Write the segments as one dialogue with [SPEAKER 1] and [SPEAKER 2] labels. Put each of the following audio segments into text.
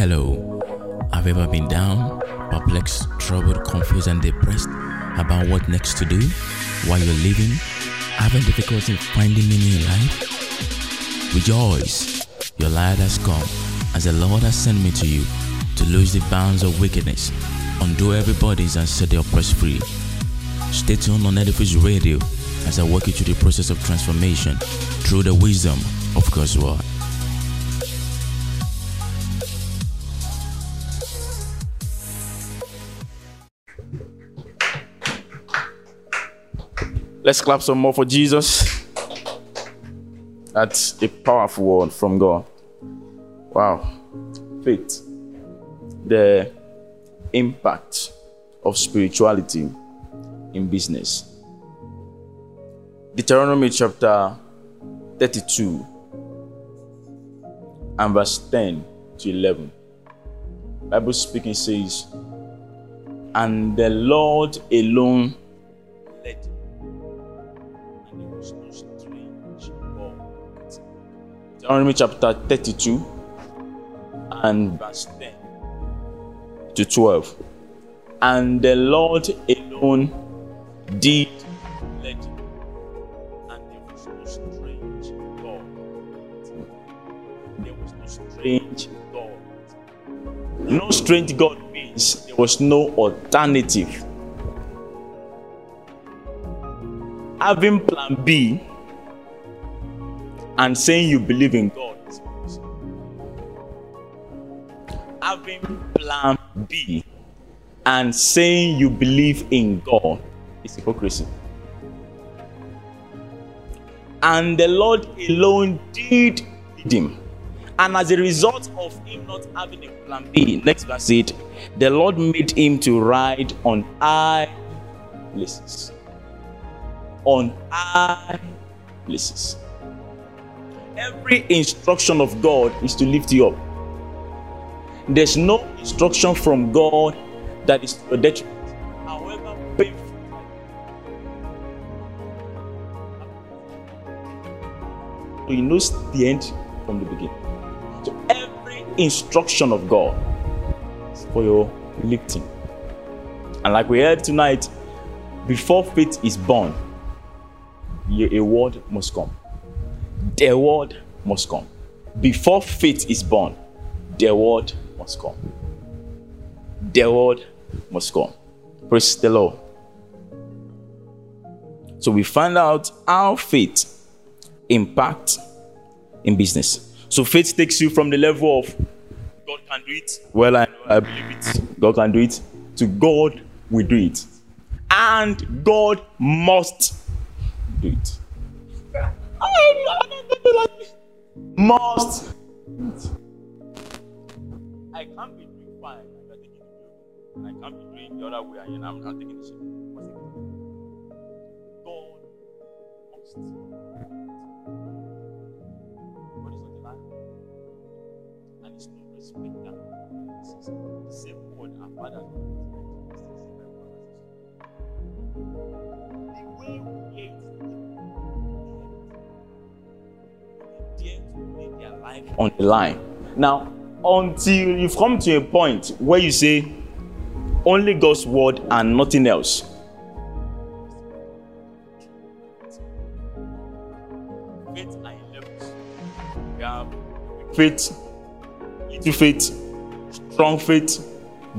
[SPEAKER 1] Hello. Have you ever been down, perplexed, troubled, confused, and depressed about what next to do while you're living? Having difficulty finding meaning in life? Rejoice, your light has come, as the Lord has sent me to you to lose the bounds of wickedness, undo every bodies, and set the oppressed free. Stay tuned on Edifice Radio as I walk you through the process of transformation through the wisdom of God's Word.
[SPEAKER 2] Let's clap some more for Jesus. That's a powerful word from God. Wow. Faith. The impact of spirituality in business. Deuteronomy chapter 32 and verse 10 to 11. Bible speaking says, And the Lord alone Deuteronomy chapter 32 and verse 10 to 12. And the Lord alone did lead him, and there was no strange God. There was no strange God. No strange God means there was no alternative. Having plan B and saying you believe in God is impossible. Having plan B and saying you believe in God is hypocrisy. And the Lord alone did lead him. And as a result of him not having a plan B, next verse 8, the Lord made him to ride on high places. On high places. Every instruction of God is to lift you up. There's no instruction from God that is to detriment, however painful. So he knows the end from the beginning. So every instruction of God is for your lifting. And like we heard tonight, before faith is born, a word must come. The word must come. Before faith is born, the word must come. The word must come. Praise the Lord. So we find out how faith impacts in business. So faith takes you from the level of God can do it. Well, I I believe it. God can do it. To God we do it. And God must do it. Must. I can't be doing fine and you're taking the. And I can't be doing the other way and I'm not taking the. What's it? God must. And it's no respecter. This is the same word father The way we hate to lay their life on the line. Now, until you've come to a point where you say only God's word and nothing else. Faith in levels. We have faith, little faith, strong faith,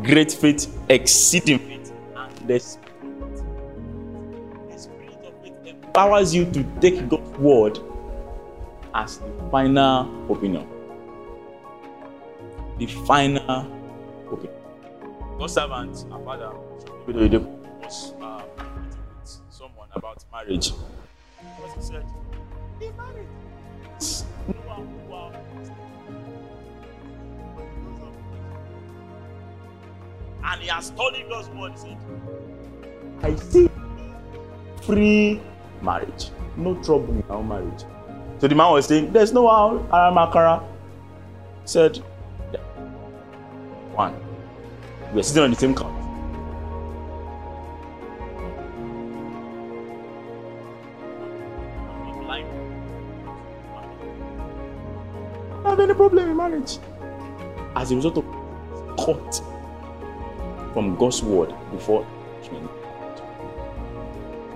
[SPEAKER 2] great faith, exceeding faith, and the spirit. The spirit of faith empowers you to take God's word as the final opinion. The final opinion. God's servant, our father, was uh, meeting with someone about marriage. Because he said, In marriage, no one who and he has studied God's word. He said, I see free marriage, no trouble in our marriage. So the man was saying, There's no Aramakara said, One, we're sitting on the same couch. Have any problem in marriage. as a result of cut from God's word before.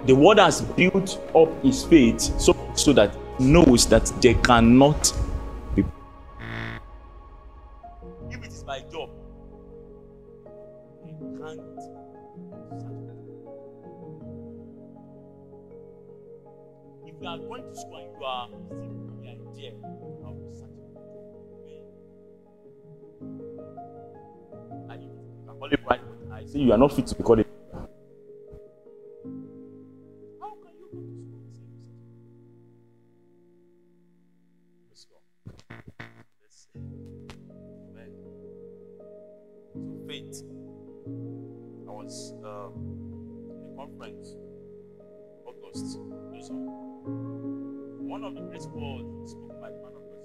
[SPEAKER 2] The word has built up his faith so so that knows that they cannot be. If it is by job, can't. If you are going to school and you are still but I say you are not fit to be called 9th, August. One of the great words spoken by the man of God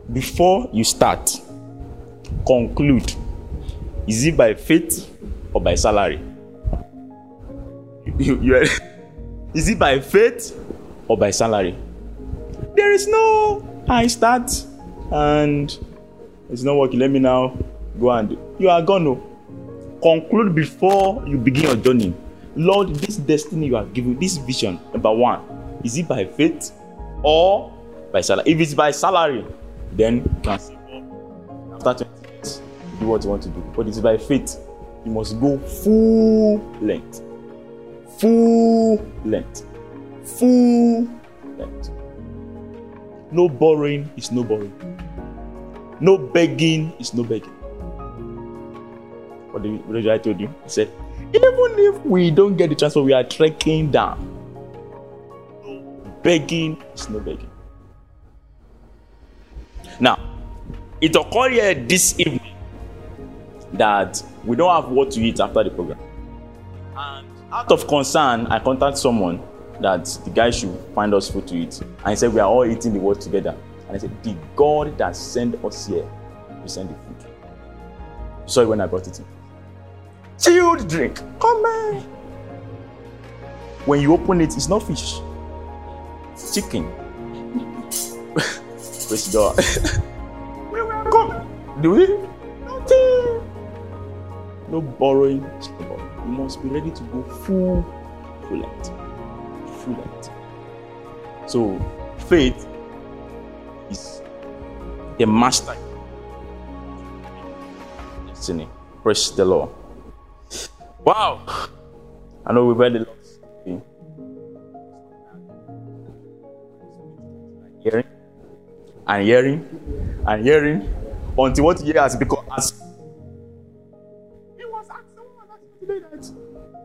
[SPEAKER 2] says. Before you start, conclude. Is it by faith or by salary? You, you are, is it by faith or by salary? There is no I start and it's not working. Let me now go and do. you are going to oh. Conclude before you begin your journey. Lord, this destiny you are giving, this vision, number one, is it by faith or by salary? If it's by salary, then you can say, "Oh, after 20 years, do what you want to do. But it's by faith, you must go full length. Full length. Full length. No borrowing is no borrowing. No begging is no begging. What did, what did I told you? He said, even if we don't get the transfer, we are trekking down. Begging is no begging. Now, it occurred here this evening that we don't have what to eat after the program. And out of concern, I contacted someone that the guy should find us food to eat. And he said, We are all eating the word together. And I said, The God that sent us here will send the food. Sorry when I brought it in. Chilled drink. Come on. When you open it, it's not fish, it's chicken. Praise God. we welcome. Do we? Nothing. No borrowing. You must be ready to go full, full length. Full length. So, faith is the master destiny. Praise the Lord. Wow. I know we've read a lot. Hearing and hearing and hearing until what you hear has become as. He was asking someone asked today that.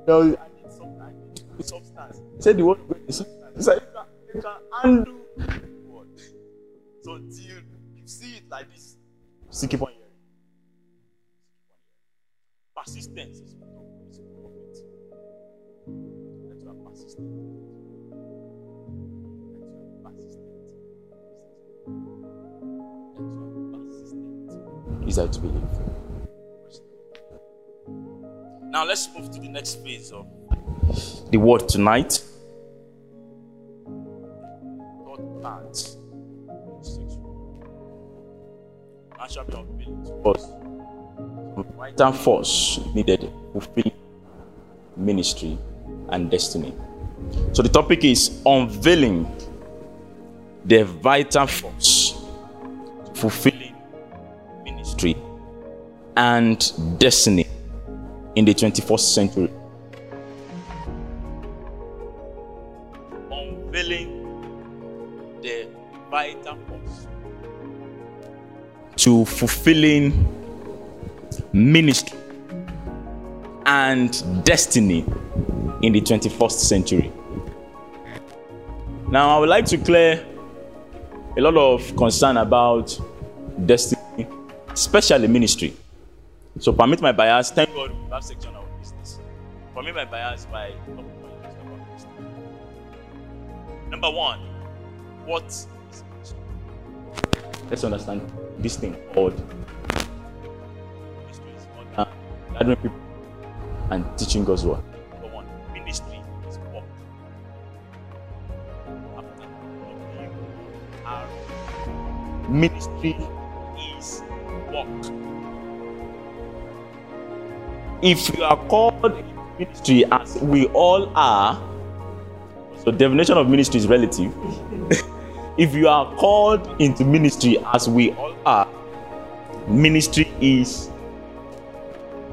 [SPEAKER 2] No, I need some, I need substance. He said the word is substance. He said you can, you the word. So until you see it like this, still keep on hearing. Persistence is part of is To believe? Now let's move to the next phase of the word tonight. Third part. Sexual. Now shall be unveiling to us vital force needed to fulfill ministry and destiny. So the topic is unveiling the vital force to fulfilling and destiny in the 21st century. Unveiling the vital force to fulfilling ministry and destiny in the 21st century. Now, I would like to clear a lot of concern about destiny, especially ministry. So, permit my bias. Thank God we have section on business. Permit my bias by. Number one, what is ministry? Let's understand this thing called ministry is more gathering people and teaching God's word. Number one, ministry is work. After W R. Ministry is work. If you are called into ministry as we all are, so definition of ministry is relative. if you are called into ministry as we all are, ministry is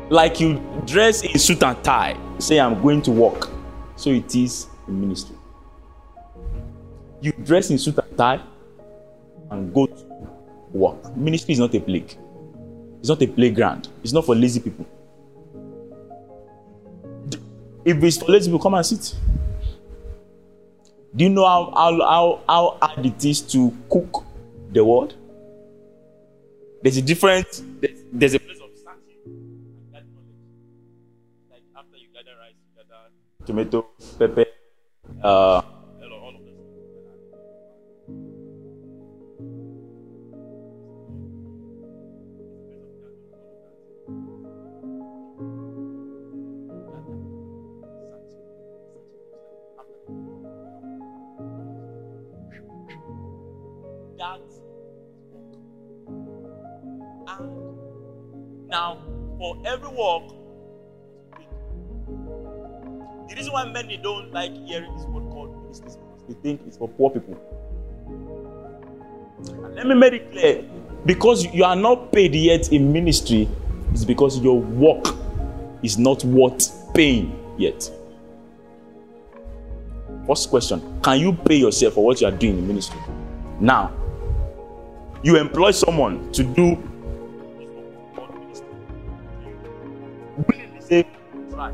[SPEAKER 2] like you dress in suit and tie, say I'm going to work. So it is in ministry. You dress in suit and tie and go to work. Ministry is not a plague. It's not a playground. It's not for lazy people. If it's for lazy people, come and sit. Do you know how, how, how, how hard it is to cook the word? There's a different, there's, there's a place of starting. Like after you gather rice, you gather tomato, pepper, uh, now for every work the reason why many don't like hearing this word called ministry is because they think it's for poor people. And let me make it clear because you are not paid yet in ministry it's because your work is not worth paying yet. First question can you pay yourself for what you are doing in ministry? Now you employ someone to do say try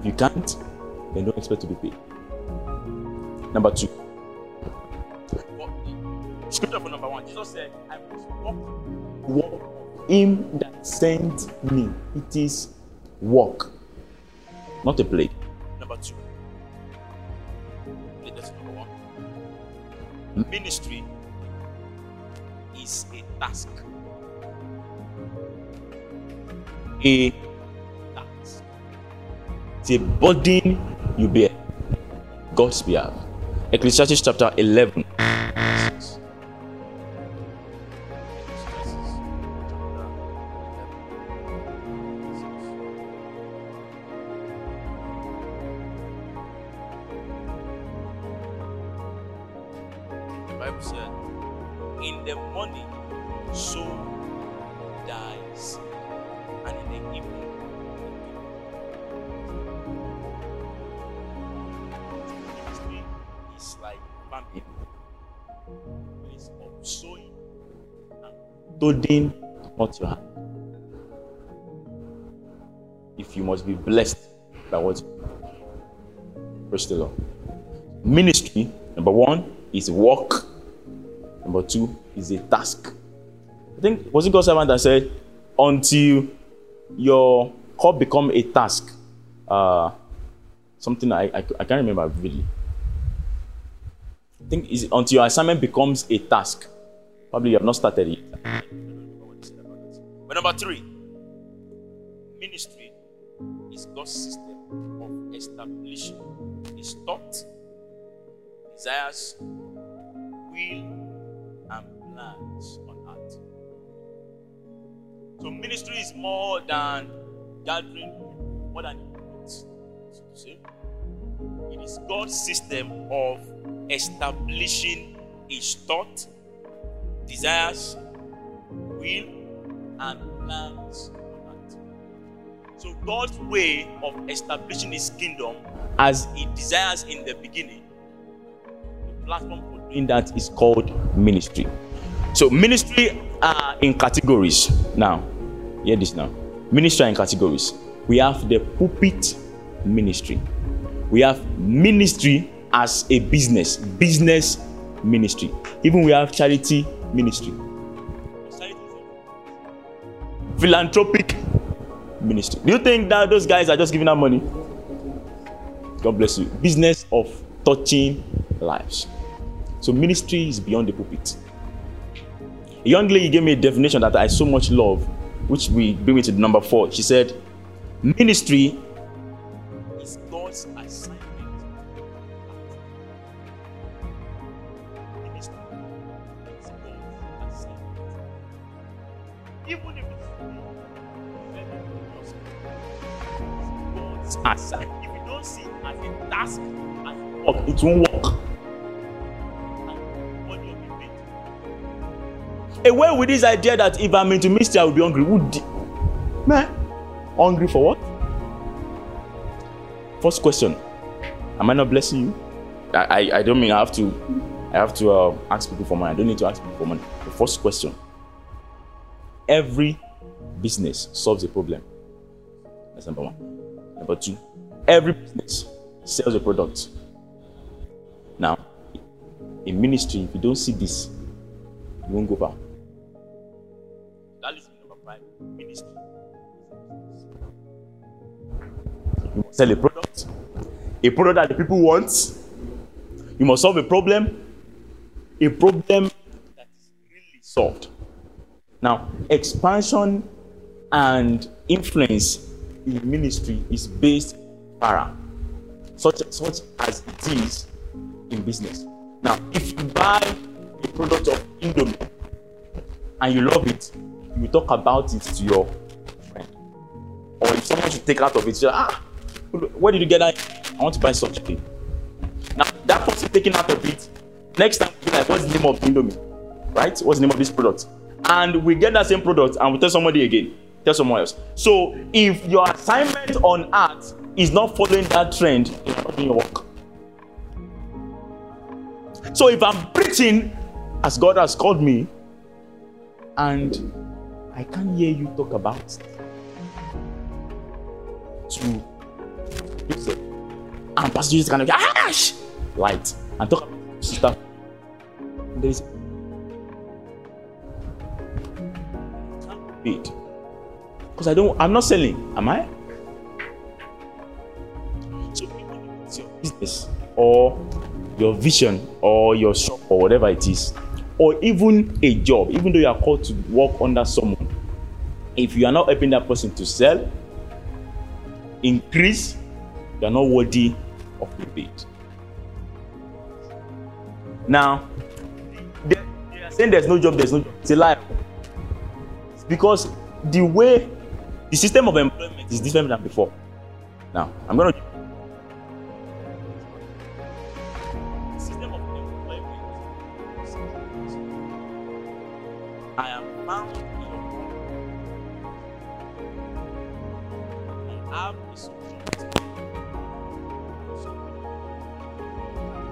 [SPEAKER 2] if you can't then don't expect to be paid. Number two. Scripture for number one jesus said i must walk walk him that sent me. It is work not a play. number two. That's number one. Hmm? Ministry Task. It's a burden you bear. God's behalf. Ecclesiastes chapter 11. Todding not your hand. If you must be blessed by what you. Praise the Lord. Ministry, number one, is work. Number two is a task. I think was it God's servant that said, until your call become a task. Uh, something I, I, I can't remember really. I think is until your assignment becomes a task. Probably you have not started yet. Number three, ministry is God's system of establishing His thought, desires, will, and plans on earth. So ministry is more than gathering, more than events. say. It is God's system of establishing His thought, desires, will, and earth. So God's way of establishing His kingdom, as He desires in the beginning, the platform for doing that is called ministry. So ministry are in categories. Now, hear this now. Ministry are in categories. We have the pulpit ministry. We have ministry as a business, business ministry. Even we have charity ministry. Philanthropic ministry. Do you think that those guys are just giving out money? God bless you. Business of touching lives. So ministry is beyond the pulpit. A young lady gave me a definition that I so much love, which we bring me to number four. She said, Ministry is God's it won't work. Away with this idea that if I'm into mystery, I will be hungry. Would man hungry for what? First question: Am I not blessing you? I I, I don't mean I have to. I have to uh, ask people for money. I don't need to ask people for money. The first question: Every business solves a problem. That's number one. Number two: Every business sells a product. Now, in ministry, if you don't see this, you won't go far. That is number five. Ministry. You must sell a product, a product that the people want. You must solve a problem, a problem that is really solved. Now, expansion and influence in ministry is based para, such, such as it is in business. Now, if you buy a product of Indomie and you love it, you talk about it to your friend. Or if someone should take out of it, you're ah, where did you get that? I want to buy such thing. Now, that person taking out of it, next time, be like, what's the name of Indomie? Right? What's the name of this product? And we get that same product and we tell somebody again, tell someone else. So, if your assignment on art is not following that trend, you're not doing your work. So, if I'm preaching as God has called me, and I can't hear you talk about to yourself, and Pastor Jesus kind of get ash light and talk about stuff. There is paid because I don't. I'm not selling. Am I? So people it's your business or your vision or your shop or whatever it is, or even a job, even though you are called to work under someone, if you are not helping that person to sell, increase, you are not worthy of the paid. Now, they, they are saying there's no job, there's no job. It's a lie. It's because the way the system of employment is different than before. Now, I'm going to. I am found in your company. I have a security.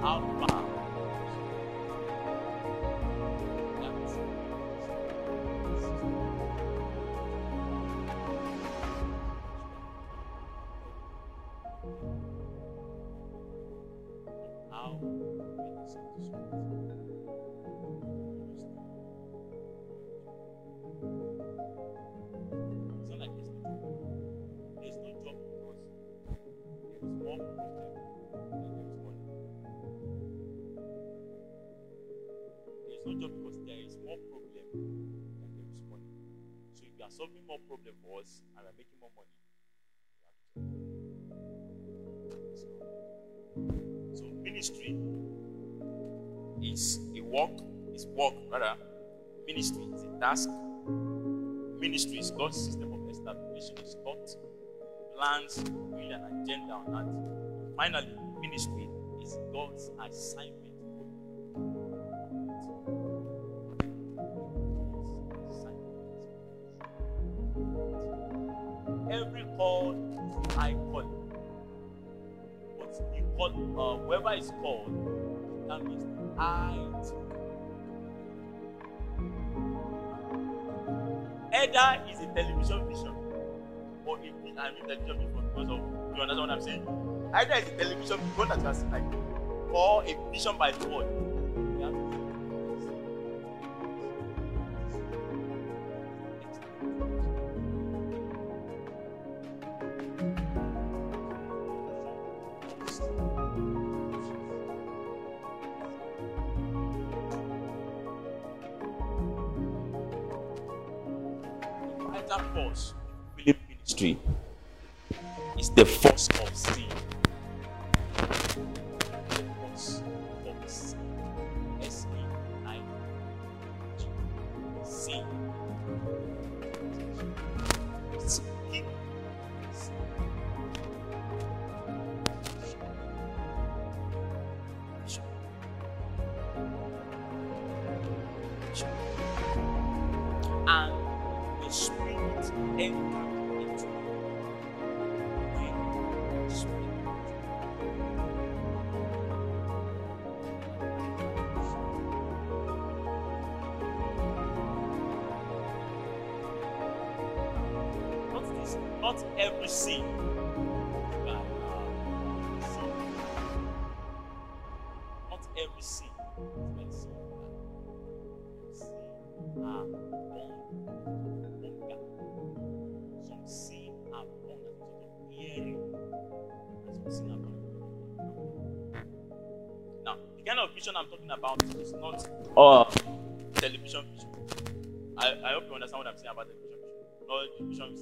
[SPEAKER 2] How far? How It's more problem for us and are making more money. So ministry is a work, is work rather. Ministry is a task. Ministry is God's system of establishing His thoughts, plans, will, and agenda on earth. Finally, ministry is God's assignment. Whoever is called, that means height. Either is a television vision or a vi- I mean television vision because of you understand what I'm saying? Either is a television vision that has like or a vision by the word. Vital force in ministry is the force of sin.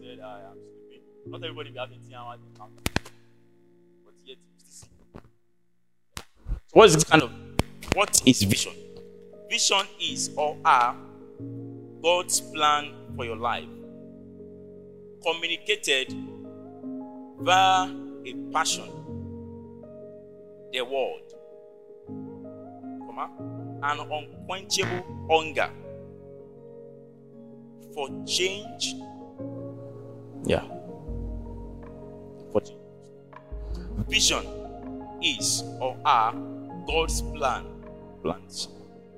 [SPEAKER 2] Said i am not everybody will have 18 hours encounter but yet what is kind of what is vision? Vision is or are god's plan for your life communicated via a passion the word an unquenchable hunger for change yeah for change vision is or are God's plan, plans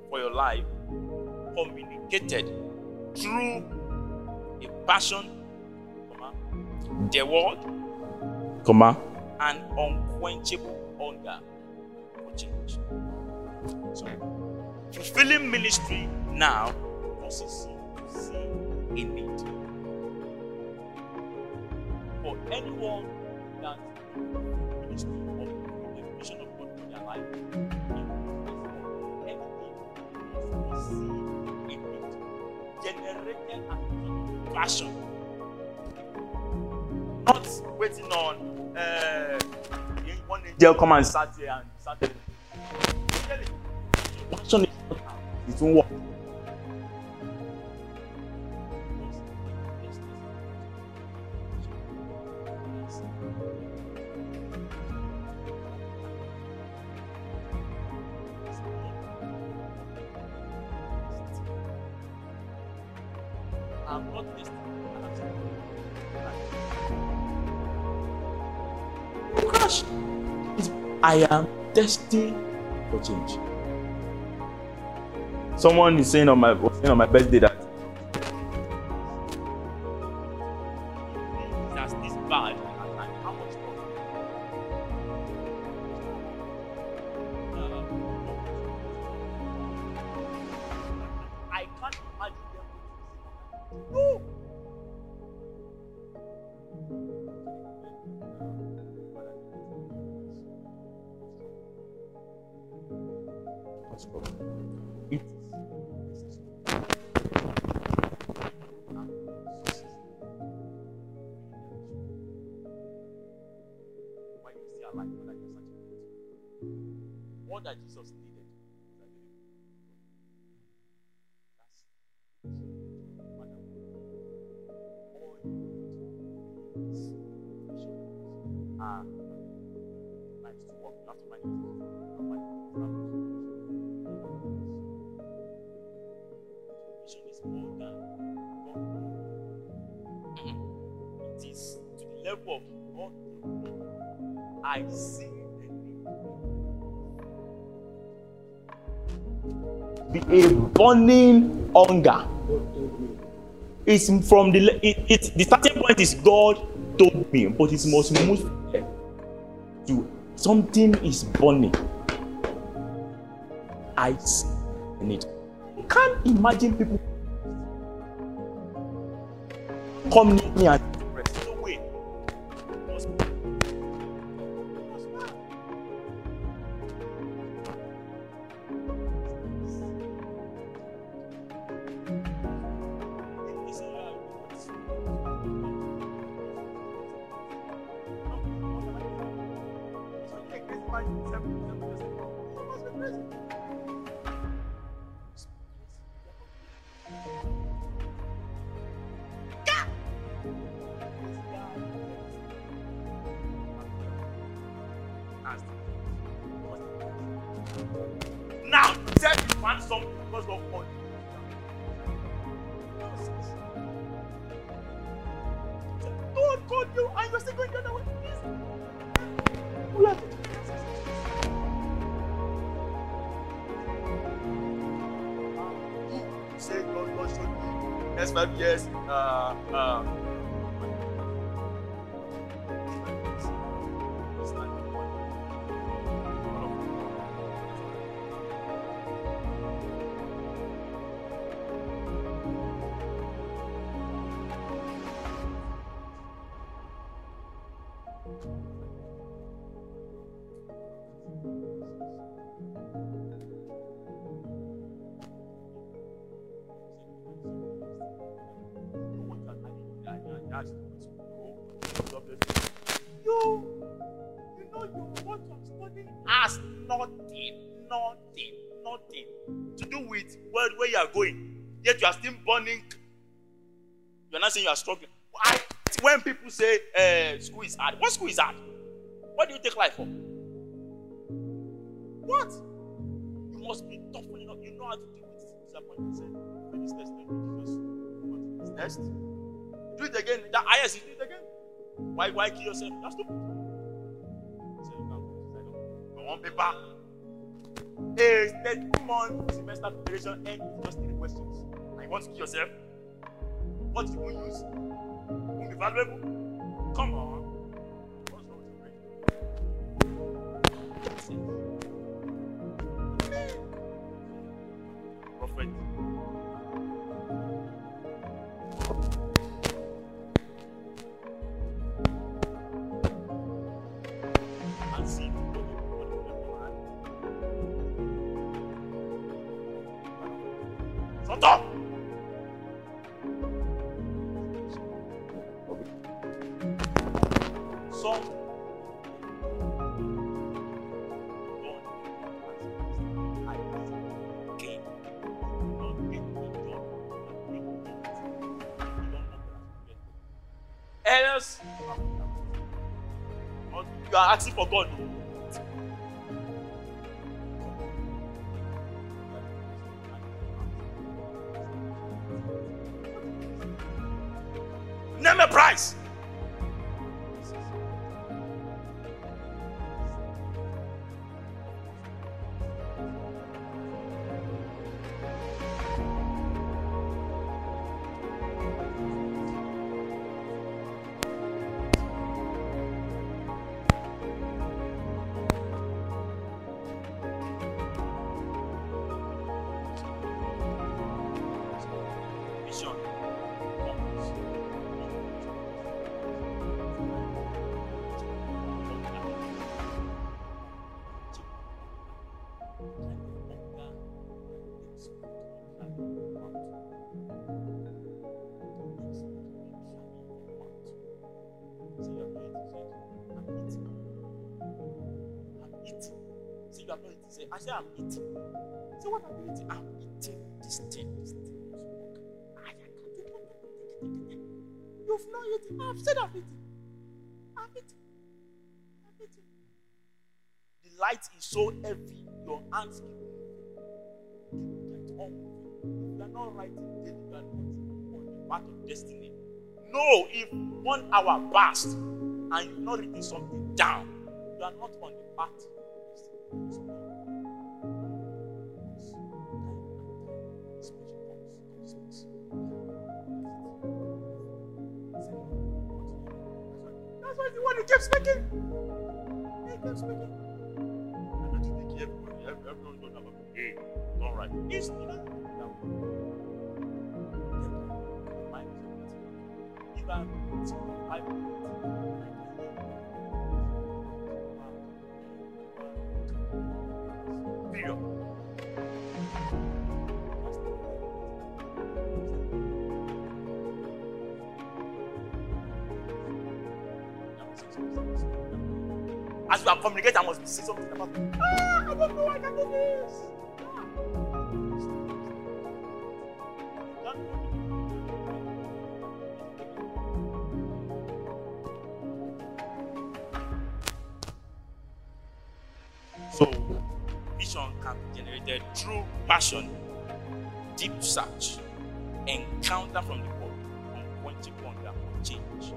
[SPEAKER 2] for your life, communicated through a passion, comma, the word, comma, an unquenchable hunger for change. So, fulfilling ministry now causes you to see a need. For anyone that ministry of the vision of God for their life, generated as a result of passion. Not waiting on uh, one angel come and sat here and sat there. Passion is not. It won't work. I am destined for change. Someone is saying on my saying on my birthday that It. What that Jesus needed I see the need. Be a burning hunger. It's from the it, the starting point is God told me, but it must move to something is burning. I see need. Can't imagine people come near me and next five years. Uh, uh, struggling. I, when people say uh, school is hard, what school is hard? What do you take life for? What? You must be tough enough. You know how to deal with disappointment. Say, finish test, thank you, Jesus. Go to this test. Do it again. That IS, do it again. Why, why kill yourself? That's stupid. Say, of- on paper. A 32 month semester preparation with just three questions. I want to kill yourself? What you will use? Won't be valuable? Come on. What's wrong. Else, you are asking for God. So heavy, your hands get. You are not writing daily, you are not on the path of destiny. No, if one hour passed and you've not written something down, you are not on the path of destiny. That's why the one he kept speaking. He kept speaking. Everyone don't have a hey, don't write. It's you know that. Mind is. If I'm five minutes, I must say something about Ah, I don't know I can do this. So, vision can be generated through passion, deep search, encounter from the world, unquenchable hunger for change.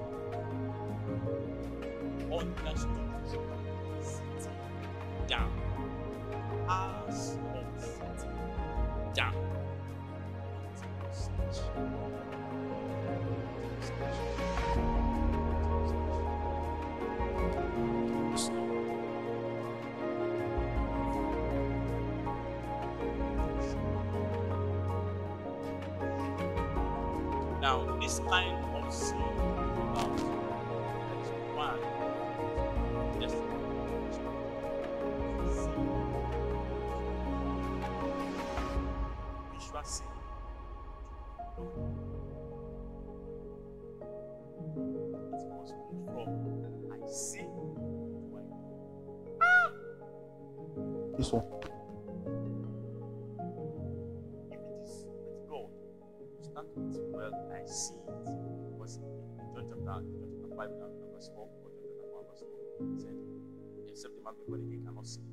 [SPEAKER 2] John chapter 5, and verse 4, or John chapter 1, verse 4, it said, except the man be born again cannot see.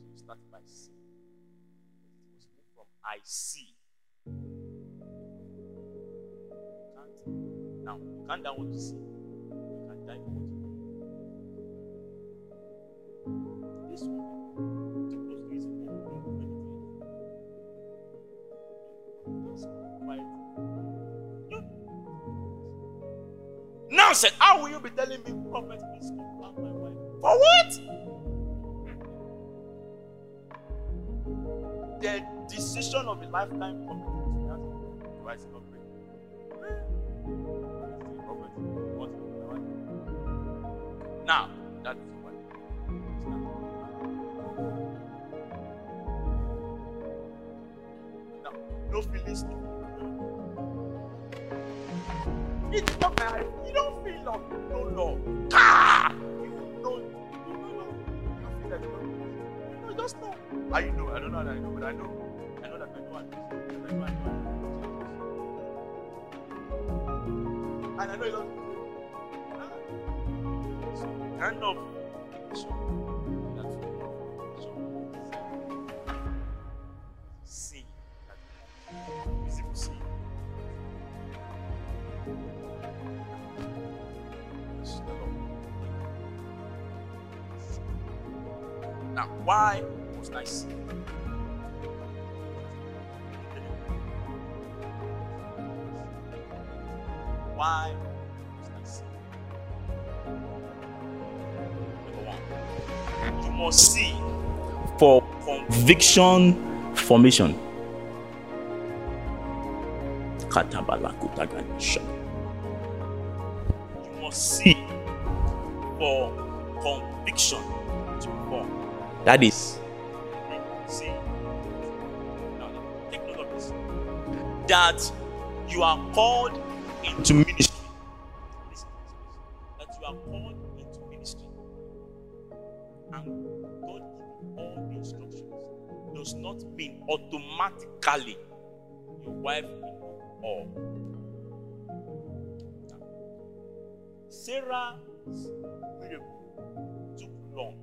[SPEAKER 2] So you start by seeing. But it was moved from I see. You can't. Now, you can't die what you see. You can die for what you know. This one, said, how will you be telling me, prophet, my wife? For what? The decision of a lifetime commitment. It's not great. Now, that is. Now, no feelings, It's not my You love. No love. Ah! You know, you know love. You feel that love. You know, just know. I know. I don't know. how I know, but I know. I know that I know. Know. That I know. I know. And I know he loves must Why you must see for conviction formation. You must see for conviction to form. That is, see. Now, take note of this. That you are called into ministry. Listen. That you are called into ministry. And God giving all the instructions does not mean automatically your wife will know all. Sarah's miracle took long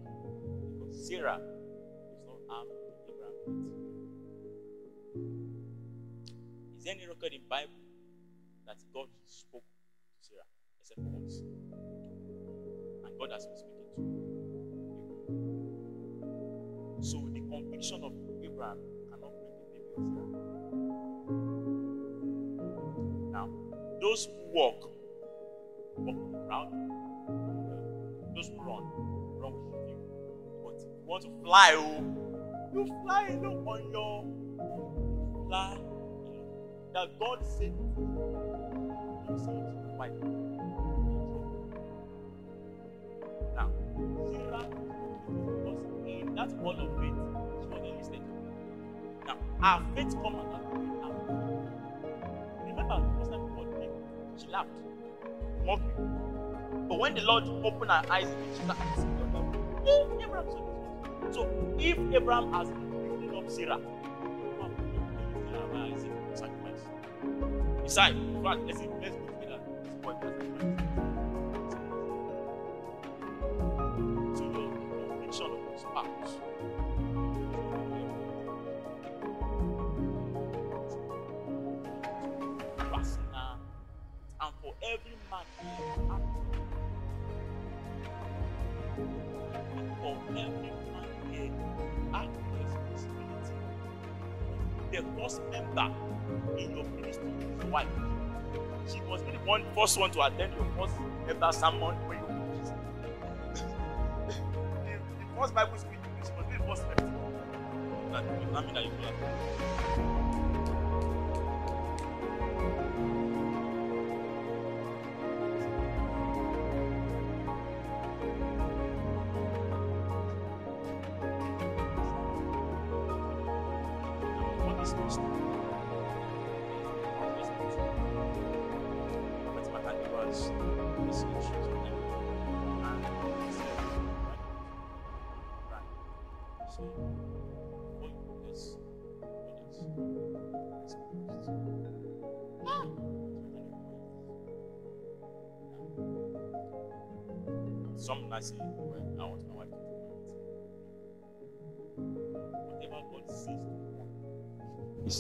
[SPEAKER 2] because Sarah does not have. Is there any record in Bible that God spoke to Sarah except once? And God has been speaking to Abraham. So the conviction of Abraham cannot bring the baby of Sarah. Now, those who walk, walk on the ground. Uh, Those who run, run with you. But if you want to fly, oh, you fly alone on your. Fly. That God said, your wife. Now, Sarah, was in that all of faith, she was enlisted. Now, our faith come at that point. Remember the first time God came, she laughed, mocked me. But when the Lord opened her eyes, she started to God. So if Abraham has lifting up Sarah, sacrifice. Besides, in let's, let's go together. This boy has. So your conviction of your spouse. And for every man The first member in your ministry is your wife. She must be the one first one to attend your first ever sermon when you preach. the, the first Bible speech, she must be the first person. That mean that you will attend.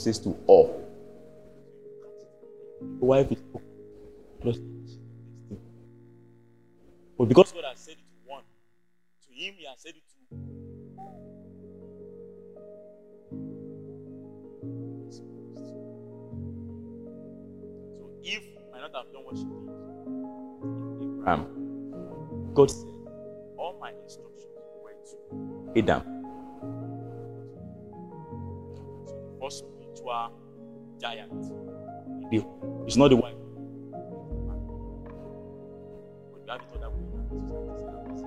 [SPEAKER 2] Says to all. Your wife is But because God has said it to one, to him he has said it to So if might not have done what she did, Abraham, God said, all my instructions were to Adam. So the first spiritual giant in the home is not the wife. You have it other way around.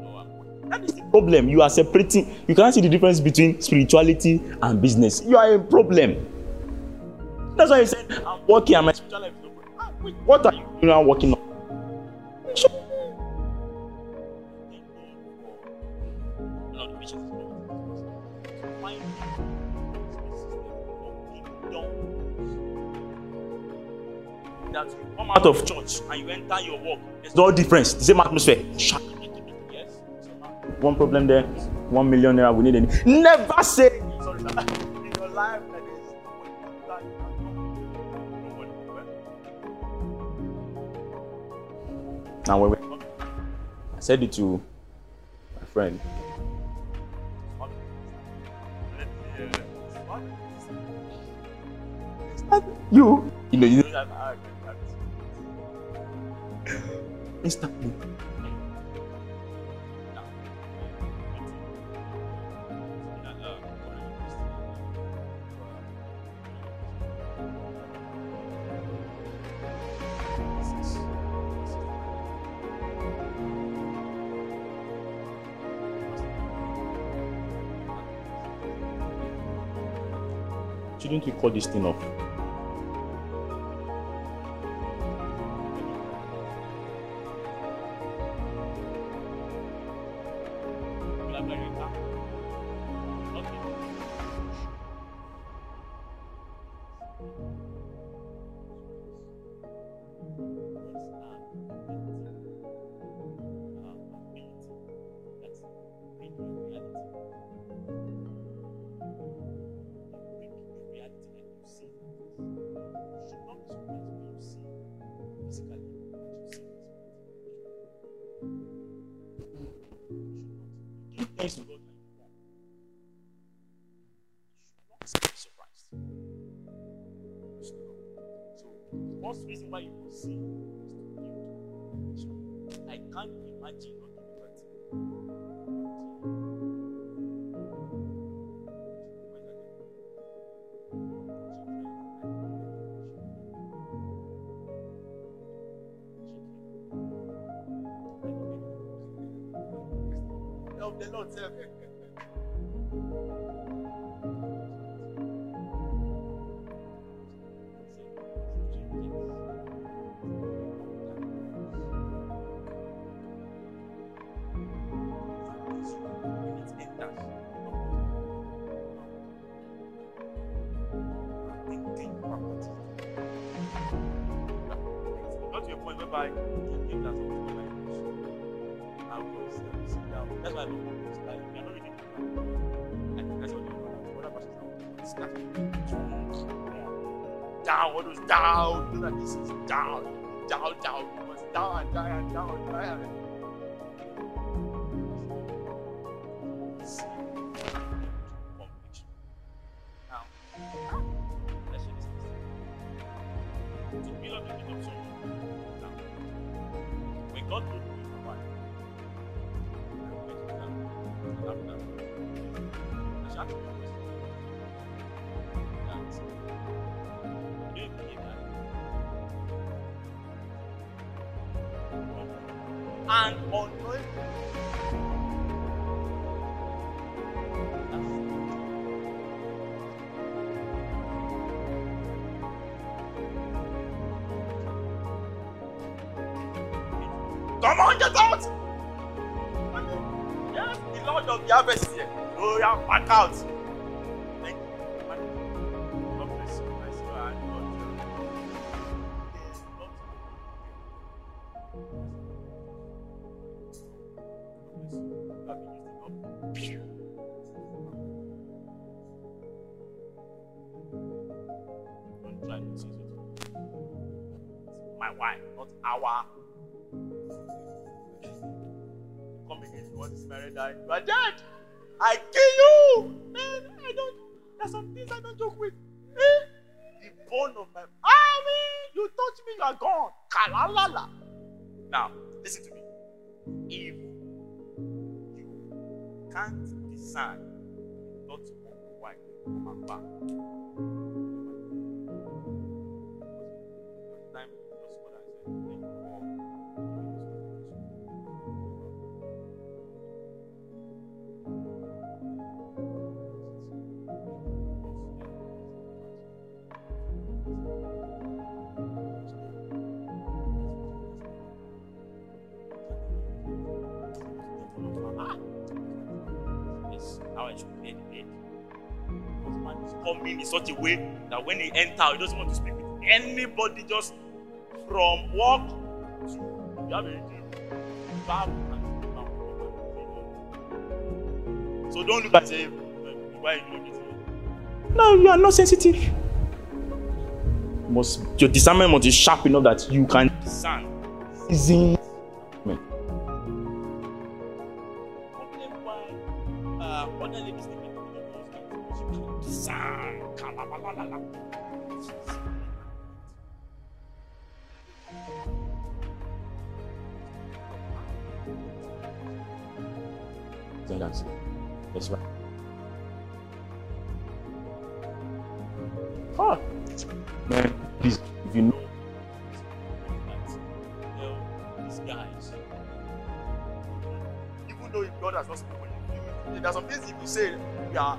[SPEAKER 2] No, I'm going. That is the problem. You are separating. You cannot see the difference between spirituality and business. You are a problem. That's why I said I'm working and my spiritual life is not going. Ah, what are you now working on? Come out of church and you enter your work. There's no difference. The same atmosphere. Yes. One problem there. One million naira. We need any. Never say. Sorry. In your life, that is. Now, when we, I said it to my friend. You, you know, you know that I instantly. Shouldn't we call this thing off? First reason why you will see is to. So, I can't imagine not giving birth. Wife, not our. Come again, you want to marry die? You are dead. I kill you. Man, I don't. There's some things I don't joke with. Eh? The bone of my. I you touch me, you are gone. Kalalala. Now, listen to me. If you can't decide not to your wife, come back. Way that when he enter, he doesn't want to speak with anybody just from work to you have a dream. Back and sit down. So don't look say, "Eh, why you look at it? No, you are not sensitive. Must your discernment must be sharp enough that you can discern. Season. Oh, man, please, if you know. Tell these guys, even though if God has not spoken, you, there's some things if you say, we are.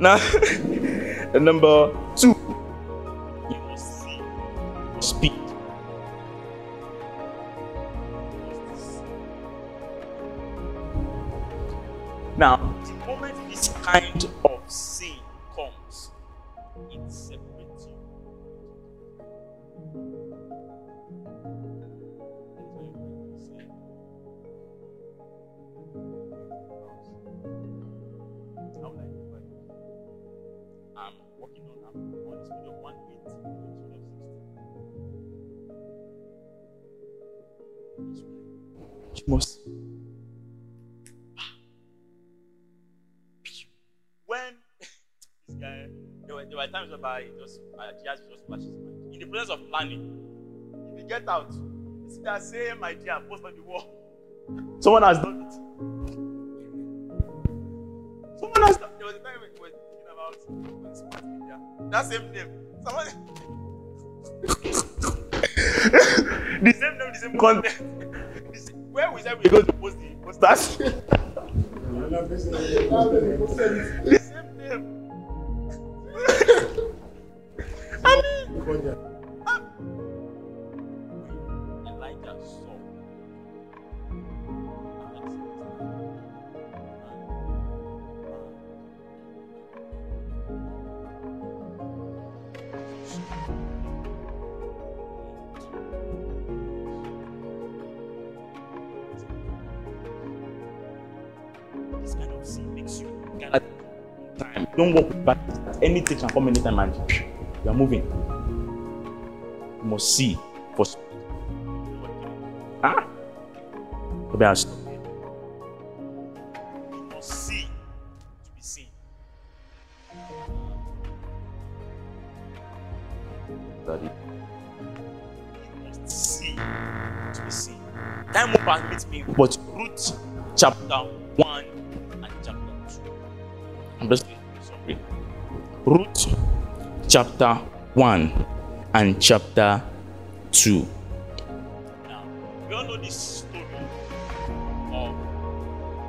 [SPEAKER 2] Now, number must when this guy there were, there were times whereby it just my ideas just flashes mind. In the process of planning, if you get out, you see that same idea post on the wall. Someone has done it. Someone has done There was a time when we were thinking about smart media. That same name. Someone the same name, the same content. Where we said we're going to post the posters. the same name. I mean, saw. This Don't walk with back. Anything can come anytime and you are moving. You must see for. Ah! Chapter 1 and chapter 2. Now, we all know this story of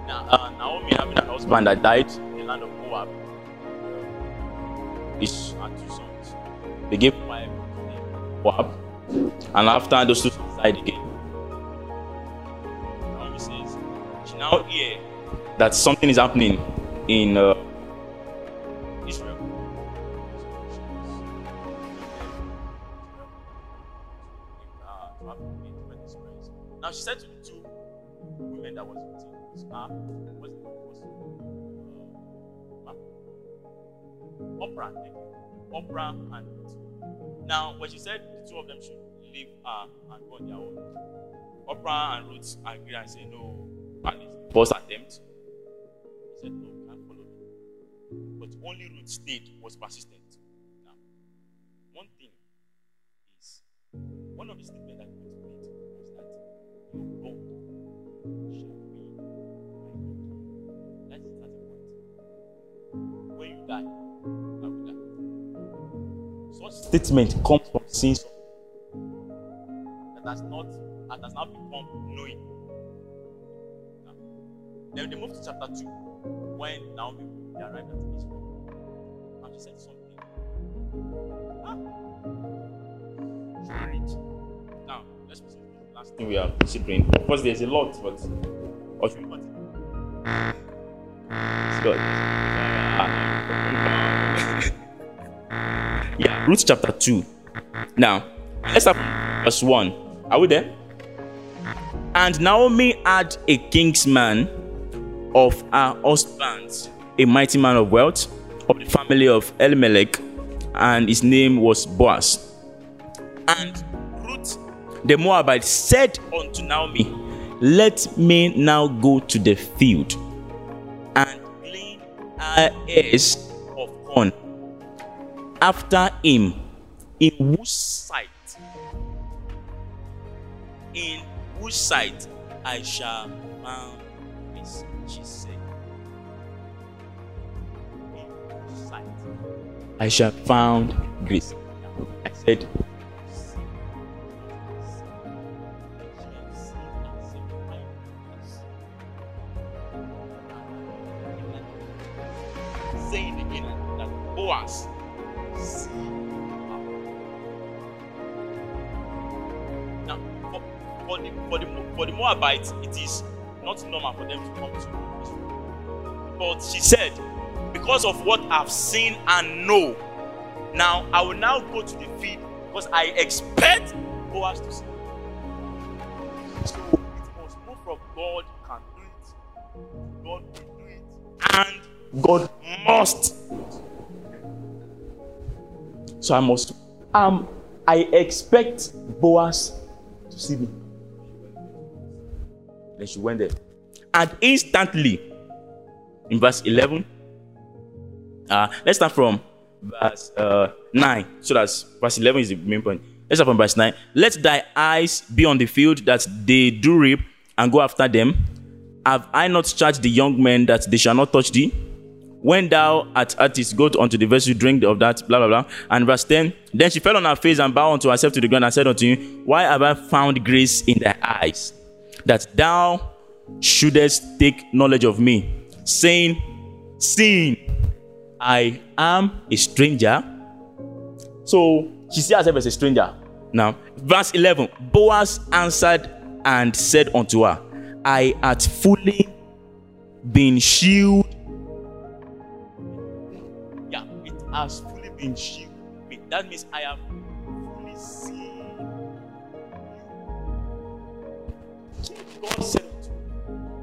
[SPEAKER 2] uh, Naomi having a husband that died in the land of Moab. His two sons. They gave wife to Moab. And after those two sons died again, Naomi says, she now hear that something is happening in uh, and go on their own, Orpah and Ruth agreed and said, No, at least first attempt. He said, No, can't follow me. But only Ruth stayed, was persistent. Now, one thing is, one of the statements that Ruth made was that your God shall be my God. That's the starting point. When you die, I will die. Such statement comes from sins has not that has now become knowing. Now, then they move to chapter 2 when they arrived at Israel. And she said something. Ah. We? Now, let's proceed to the last thing we are considering. Of course, there's a lot, but? Yeah, Ruth chapter 2. Now, let's start verse 1. Are we there? And Naomi had a kingsman of her husbands, a mighty man of wealth, of the family of Elimelech, and his name was Boaz. And Ruth the Moabite said unto Naomi, Let me now go to the field and glean her ears of corn after him, in whose sight, in whose sight I shall found this, she said. In whose sight I shall found grace. I said, Saying again that Boaz for, the, for, the, Moabites, it is not normal for them to come to Israel. But she said, because of what I've seen and know, now I will now go to the field because I expect Boaz to see. Me. So it must move from God can do it, God will do it, and God must. So I must. Um, I expect Boaz to see me. Then she went there, and instantly, in verse eleven. Uh, let's start from verse uh, 9. So that's verse 11 is the main point. Let's start from verse 9. Let thy eyes be on the field that they do reap and go after them. Have I not charged the young men that they shall not touch thee? When thou art artist, go unto the vessel, drink of that, blah, blah, blah. And verse 10 Then she fell on her face and bowed unto herself to the ground and said unto him, Why have I found grace in thy eyes, that thou shouldest take knowledge of me, saying, Seeing I am a stranger. So she sees herself as a stranger. Now, verse 11 Boaz answered and said unto her, I had fully been shewed. Yeah, it has fully been me. That means I have God said to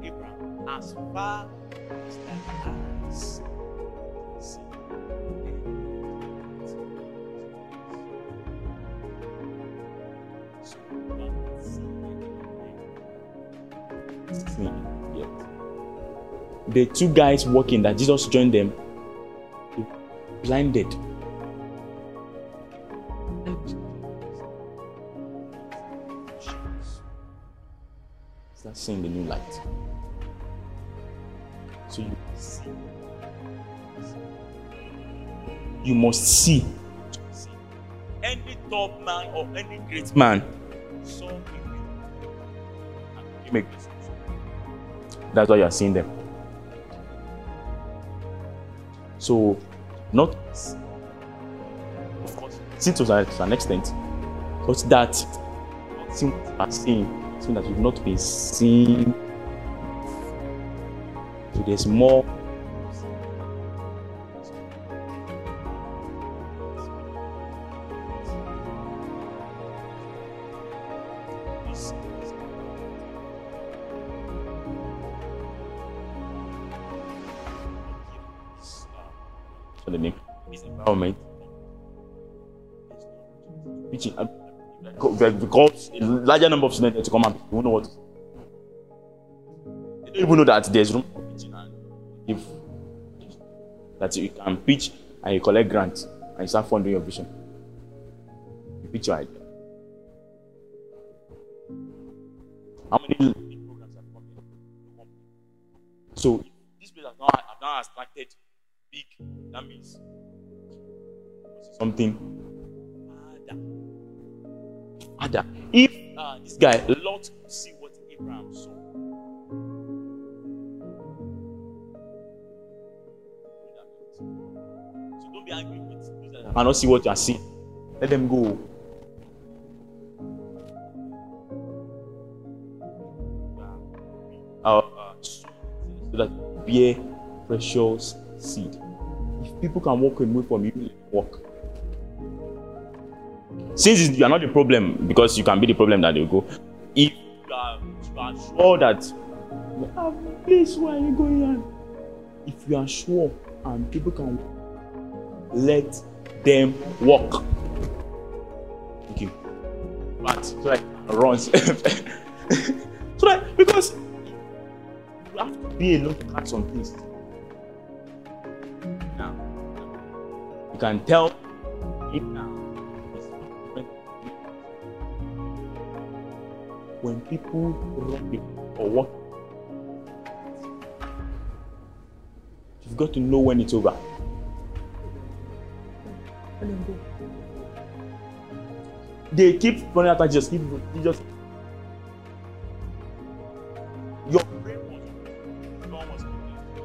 [SPEAKER 2] Abraham, as far as eyes see, so yet. The two guys walking that Jesus joined them, blinded. Start seeing the new light. So you see. You must see. Any top man or any great man saw a great man and became a great man. That's why you are seeing them. So, not of course, see to an extent, but that not seeing what you are seeing, seeing that you've not been seen. So there's more. This environment which because a larger number of students to come and you know what. They don't even know that there's room for pitching and if that you can pitch and you collect grants and you start funding your vision. You pitch your idea. How many programs have come? So this place has now, have now attracted big, that means something. Harder. If uh, this guy, Lot, could see what Abraham saw. So don't be angry with those that cannot see what you are seeing. Let them go. Uh, uh, so that bear precious seed. If people can walk away from you, walk. Since you are not the problem, because you can be the problem that they go. If you are, you are sure that, ah, please, why are you going on? If you are sure and people can let them walk. You. But so like runs. so like because you have to be alone to catch some things. Now you can tell When people run it or walk, you've got to know when it's over. They keep running after Jesus. Keep Jesus. Your brain was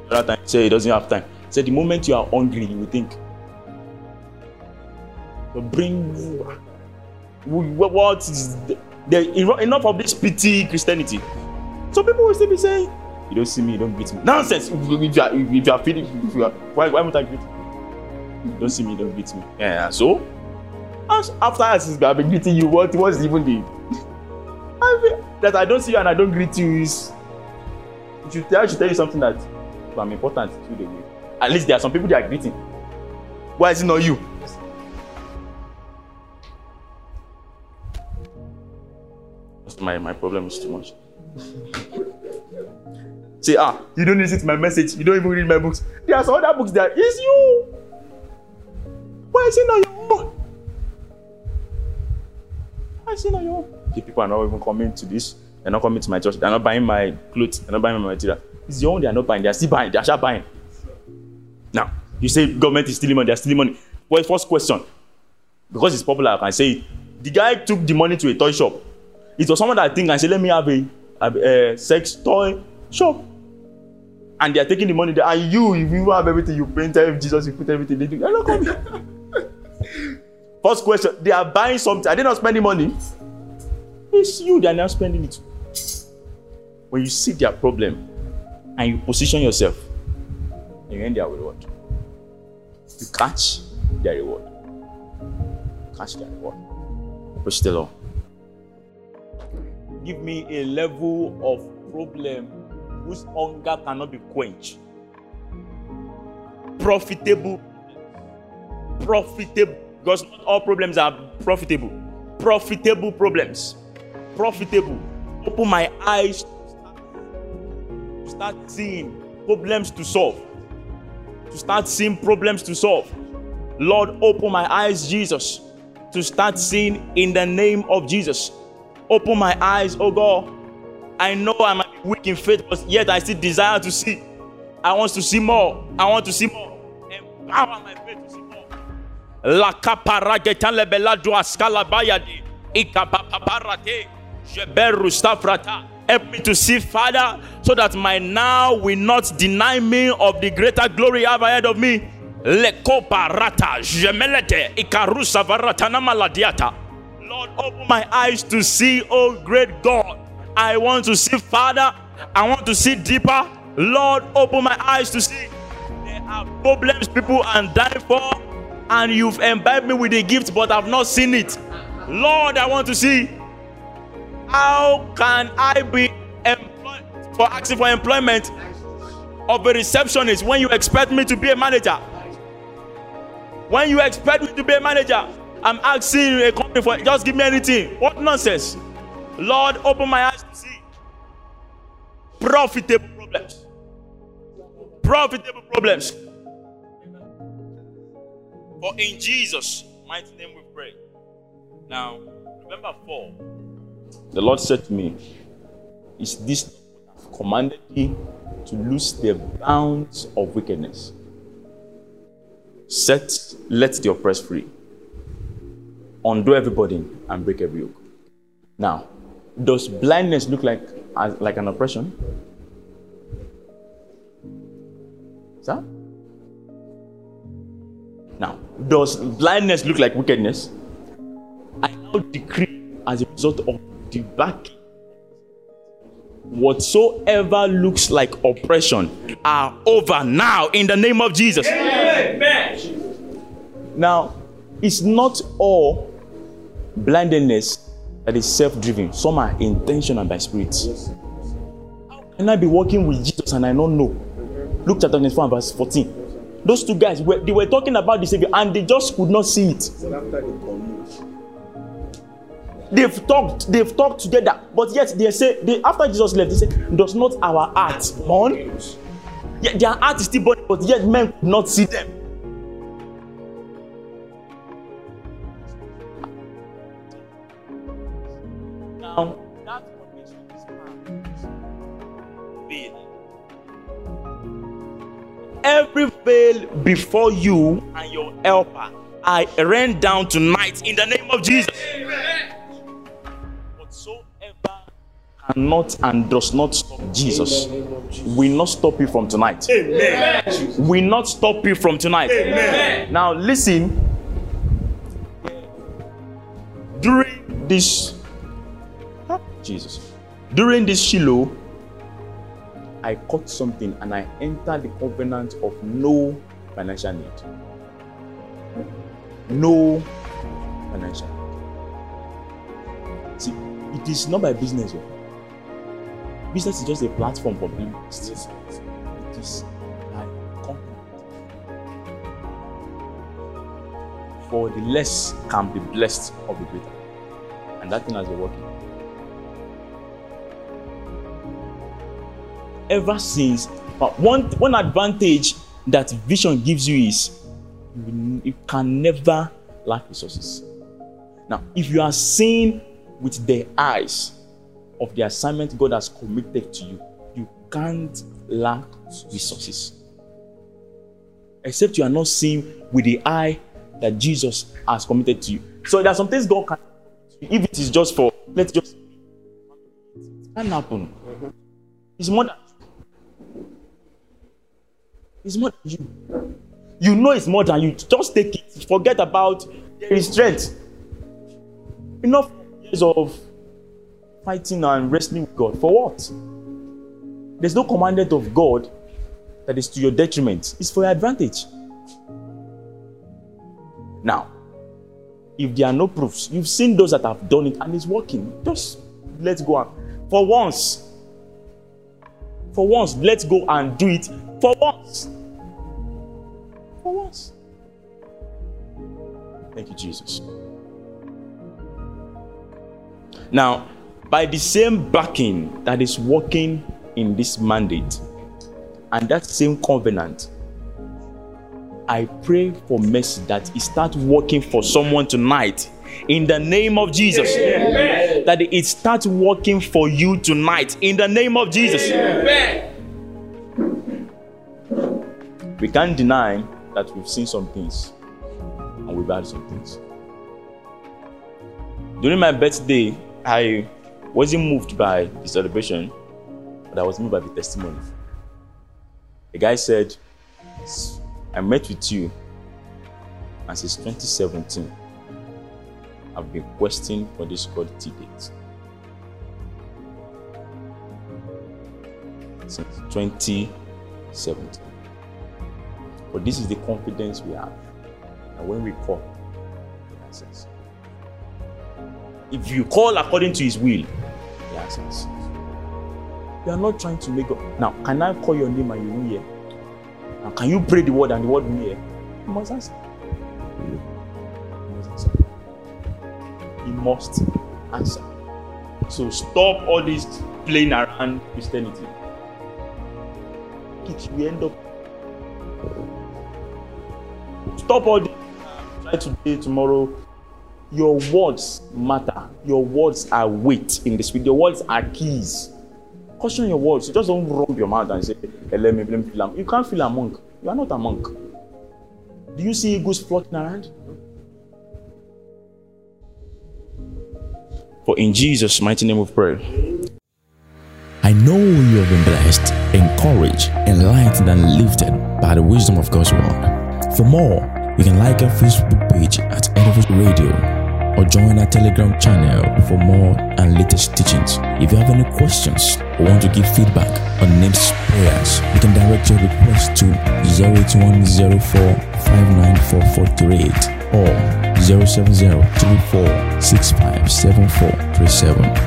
[SPEAKER 2] the time. Say it doesn't have time. Say the moment you are hungry, you will think. But bring what is the, the, enough of this pity Christianity. So people will still be saying, "You don't see me, you don't greet me." Nonsense. If you are, if you are feeling, if you are, why why not I greet you? Don't see me, don't greet me. Yeah. So after I have been greeting you, what what's even the I mean, that I don't see you and I don't greet you is it should, I should tell you something that I'm important to the way. At least there are some people they are greeting. Why is it not you? My, my problem is too much. Say, ah, you don't listen to my message, you don't even read my books. There are some other books that is you. Why is it not your own? Why is it not your own? The people are not even coming to this. They're not coming to my church. They're not buying my clothes. They're not buying my material. It's your own. They're not buying. They're still buying. They're still buying. Now, you say government is stealing money. They're stealing money. Well, first question, because it's popular, I can say. The guy took the money to a toy shop. It was someone that think and say, let me have a, a, a sex toy shop. And they are taking the money there. And you, if you have everything, you paint everything, Jesus, you put everything. They do. They're not coming. First question, they are buying something. Are they not spending money? It's you they are not spending it. When you see their problem and you position yourself, you end their reward. You catch their reward. Catch their reward. Push the law. Give me a level of problem whose hunger cannot be quenched. Profitable. Profitable. Because not all problems are profitable. Profitable problems. Profitable. Open my eyes. to start seeing problems to solve. To start seeing problems to solve. Lord, open my eyes, Jesus, to start seeing in the name of Jesus. Open my eyes, oh God. I know I might be weak in faith, but yet I still desire to see. I want to see more. I want to see more. Empower my faith to see more. La caparagetan lebelado ascalabayade. Ikapaparate. Jeberu stafrata. Help me to see, Father, so that my now will not deny me of the greater glory you have ahead of me. Lekopa rata jemelete ikarusa varatana maladiata. Lord, open my eyes to see, oh great God. I want to see, Father. I want to see deeper. Lord, open my eyes to see. There are problems people are dying for, and you've imbibed me with the gift, but I've not seen it. Lord, I want to see. How can I be employed for asking for employment of a receptionist when you expect me to be a manager? When you expect me to be a manager, I'm asking a company for just give me anything. What nonsense? Lord, open my eyes to see profitable problems. Profitable problems. For in Jesus' mighty name we pray. Now, remember four. The Lord said to me, Is this commanded thee to loose the bounds of wickedness? Set, let the oppressed free. Undo everybody and break every yoke. Now, does blindness look like as, like an oppression? Sir? Now, does blindness look like wickedness? I now decree as a result of the back whatsoever looks like oppression are over now in the name of Jesus. Now, it's not all blindness that is self-driven. Some are intentional by spirits. How can I be working with Jesus and I don't know? Luke chapter 24 verse 14. Those two guys were they were talking about the Savior and they just could not see it. They've talked, they've talked together, but yet they say they after Jesus left, they say, Does not our heart burn? Yet their heart is still burning, but yet men could not see them. Now, that connection is veil. Every veil before you and your helper, I ran down tonight in the name of Jesus. Whatsoever cannot and does not stop Jesus will not stop you from tonight. Will not stop you from tonight. Now, listen. During this Jesus. During this Shiloh, I caught something and I entered the covenant of no financial need. No financial need. See, it is not my business. oh. Business is just a platform for being blessed. It is by covenant. For the less can be blessed of the greater. And that thing has been working. Ever since. But one one advantage that vision gives you is you, you can never lack resources. Now, if you are seeing with the eyes of the assignment God has committed to you, you can't lack resources. Except you are not seeing with the eye that Jesus has committed to you. So there are some things God can if it is just for let's just it can happen. Mm-hmm. It's more than it's more than you. You know it's more than you. Just take it. Forget about there is strength. Enough years of fighting and wrestling with God. For what? There's no commandment of God that is to your detriment. It's for your advantage. Now, if there are no proofs, you've seen those that have done it and it's working. Just let's go on. For once, for once, let's go and do it for once. For once. Thank you, Jesus. Now, by the same backing that is working in this mandate and that same covenant, I pray for mercy that it start working for someone tonight in the name of Jesus. Amen. That it starts working for you tonight in the name of Jesus. Amen. We can't deny that we've seen some things and we've had some things. During my birthday, I wasn't moved by the celebration, but I was moved by the testimony. The guy said, I met with you, and since 2017, I've been questing for this quality date. Since 2017. But this is the confidence we have. And when we call, he answers. If you call according to his will, he answers. We are not trying to make up. Now, can I call your name and you will hear? Now, can you pray the word and the word will hear? You must answer. You must answer. He must answer. So stop all this playing around Christianity. We end up Stop all this. Try today, tomorrow. Your words matter. Your words are weight in the spirit. Your words are keys. Caution your words. You just don't rub your mouth and say, hey, let me, let me feel You can't feel a monk. You are not a monk. Do you see eagles floating around? For in Jesus' mighty name we pray.
[SPEAKER 1] I know you have been blessed, encouraged, enlightened, and lifted by the wisdom of God's word. For more, you can like our Facebook page at Edifice Radio or join our Telegram channel for more and latest teachings. If you have any questions or want to give feedback on NIMS prayers, you can direct your request to 08104 or 07034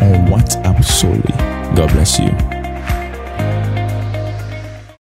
[SPEAKER 1] on WhatsApp solely. God bless you.